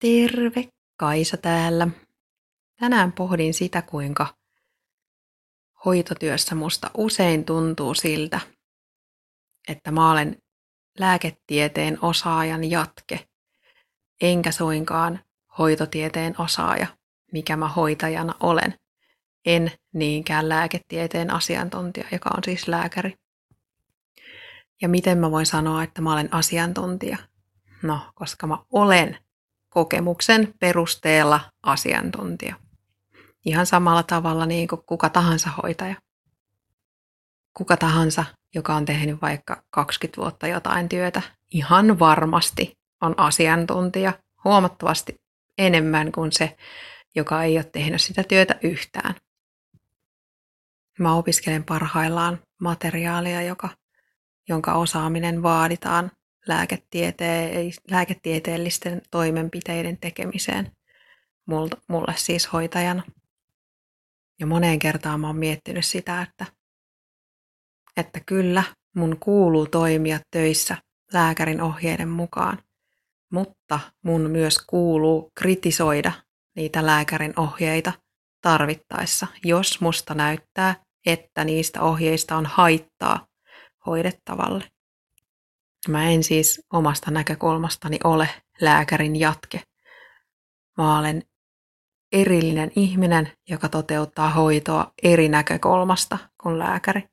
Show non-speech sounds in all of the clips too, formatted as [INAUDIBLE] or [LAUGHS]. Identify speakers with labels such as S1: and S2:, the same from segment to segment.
S1: Terve, Kaisa täällä. Tänään pohdin sitä, kuinka hoitotyössä musta usein tuntuu siltä, että mä olen lääketieteen osaajan jatke, enkä suinkaan hoitotieteen osaaja, mikä mä hoitajana olen. En niinkään lääketieteen asiantuntija, joka on siis lääkäri. Ja miten mä voin sanoa, että mä olen asiantuntija? No, koska mä olen kokemuksen perusteella asiantuntija. Ihan samalla tavalla niin kuin kuka tahansa hoitaja. Kuka tahansa, joka on tehnyt vaikka 20 vuotta jotain työtä, ihan varmasti on asiantuntija huomattavasti enemmän kuin se, joka ei ole tehnyt sitä työtä yhtään. Mä opiskelen parhaillaan materiaalia, joka, jonka osaaminen vaaditaan lääketiete- lääketieteellisten toimenpiteiden tekemiseen mulle siis hoitajana. Ja moneen kertaan mä oon miettinyt sitä, että, että kyllä mun kuuluu toimia töissä lääkärin ohjeiden mukaan, mutta mun myös kuuluu kritisoida niitä lääkärin ohjeita tarvittaessa, jos musta näyttää, että niistä ohjeista on haittaa hoidettavalle. Mä en siis omasta näkökulmastani ole lääkärin jatke. Mä olen erillinen ihminen, joka toteuttaa hoitoa eri näkökulmasta kuin lääkäri.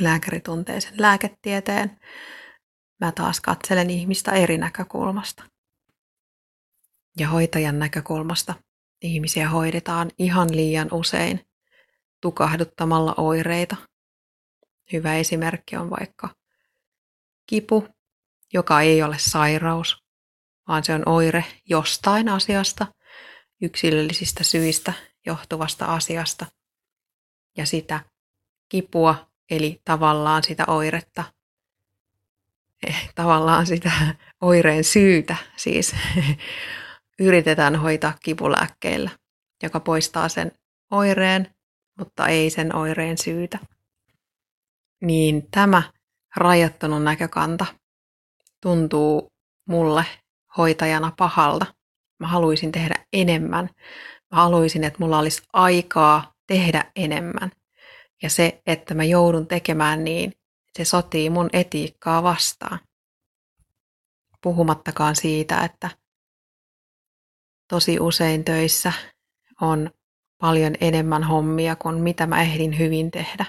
S1: Lääkäri tuntee sen lääketieteen. Mä taas katselen ihmistä eri näkökulmasta. Ja hoitajan näkökulmasta ihmisiä hoidetaan ihan liian usein tukahduttamalla oireita. Hyvä esimerkki on vaikka kipu, joka ei ole sairaus, vaan se on oire jostain asiasta, yksilöllisistä syistä johtuvasta asiasta. Ja sitä kipua, eli tavallaan sitä oiretta, eh, tavallaan sitä [LAUGHS] oireen syytä siis [LAUGHS] yritetään hoitaa kipulääkkeillä, joka poistaa sen oireen, mutta ei sen oireen syytä. Niin tämä rajattunut näkökanta tuntuu mulle hoitajana pahalta. Mä haluaisin tehdä enemmän. Mä haluaisin, että mulla olisi aikaa tehdä enemmän. Ja se, että mä joudun tekemään niin, se sotii mun etiikkaa vastaan. Puhumattakaan siitä, että tosi usein töissä on paljon enemmän hommia kuin mitä mä ehdin hyvin tehdä.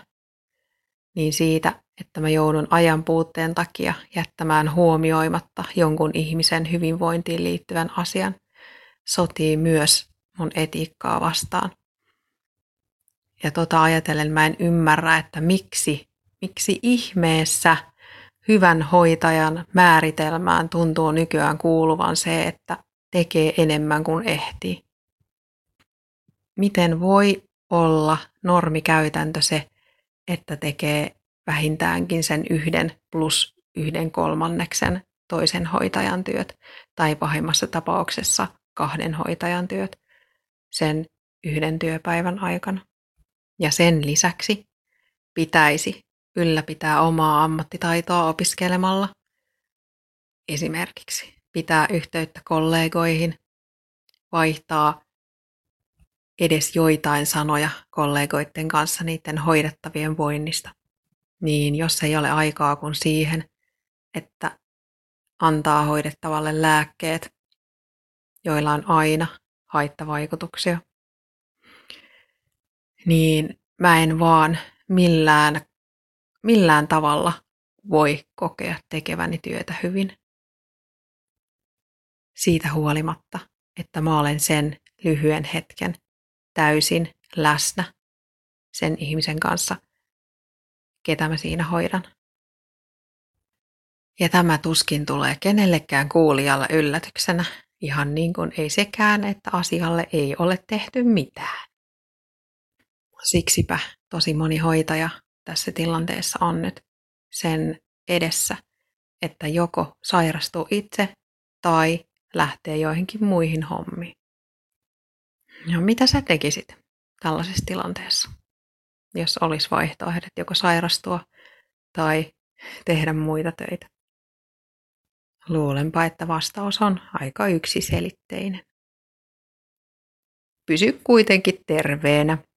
S1: Niin siitä että mä joudun ajan puutteen takia jättämään huomioimatta jonkun ihmisen hyvinvointiin liittyvän asian, sotii myös mun etiikkaa vastaan. Ja tota ajatellen mä en ymmärrä, että miksi, miksi ihmeessä hyvän hoitajan määritelmään tuntuu nykyään kuuluvan se, että tekee enemmän kuin ehtii. Miten voi olla normikäytäntö se, että tekee vähintäänkin sen yhden plus yhden kolmanneksen toisen hoitajan työt tai pahimmassa tapauksessa kahden hoitajan työt sen yhden työpäivän aikana. Ja sen lisäksi pitäisi ylläpitää omaa ammattitaitoa opiskelemalla. Esimerkiksi pitää yhteyttä kollegoihin, vaihtaa edes joitain sanoja kollegoiden kanssa niiden hoidettavien voinnista niin jos ei ole aikaa kuin siihen, että antaa hoidettavalle lääkkeet, joilla on aina haittavaikutuksia, niin mä en vaan millään, millään tavalla voi kokea tekeväni työtä hyvin. Siitä huolimatta, että mä olen sen lyhyen hetken täysin läsnä sen ihmisen kanssa, ketä mä siinä hoidan. Ja tämä tuskin tulee kenellekään kuulijalle yllätyksenä, ihan niin kuin ei sekään, että asialle ei ole tehty mitään. Siksipä tosi moni hoitaja tässä tilanteessa on nyt sen edessä, että joko sairastuu itse tai lähtee joihinkin muihin hommiin. No mitä sä tekisit tällaisessa tilanteessa? Jos olisi vaihtoehdot joko sairastua tai tehdä muita töitä. Luulenpa, että vastaus on aika yksiselitteinen. Pysy kuitenkin terveenä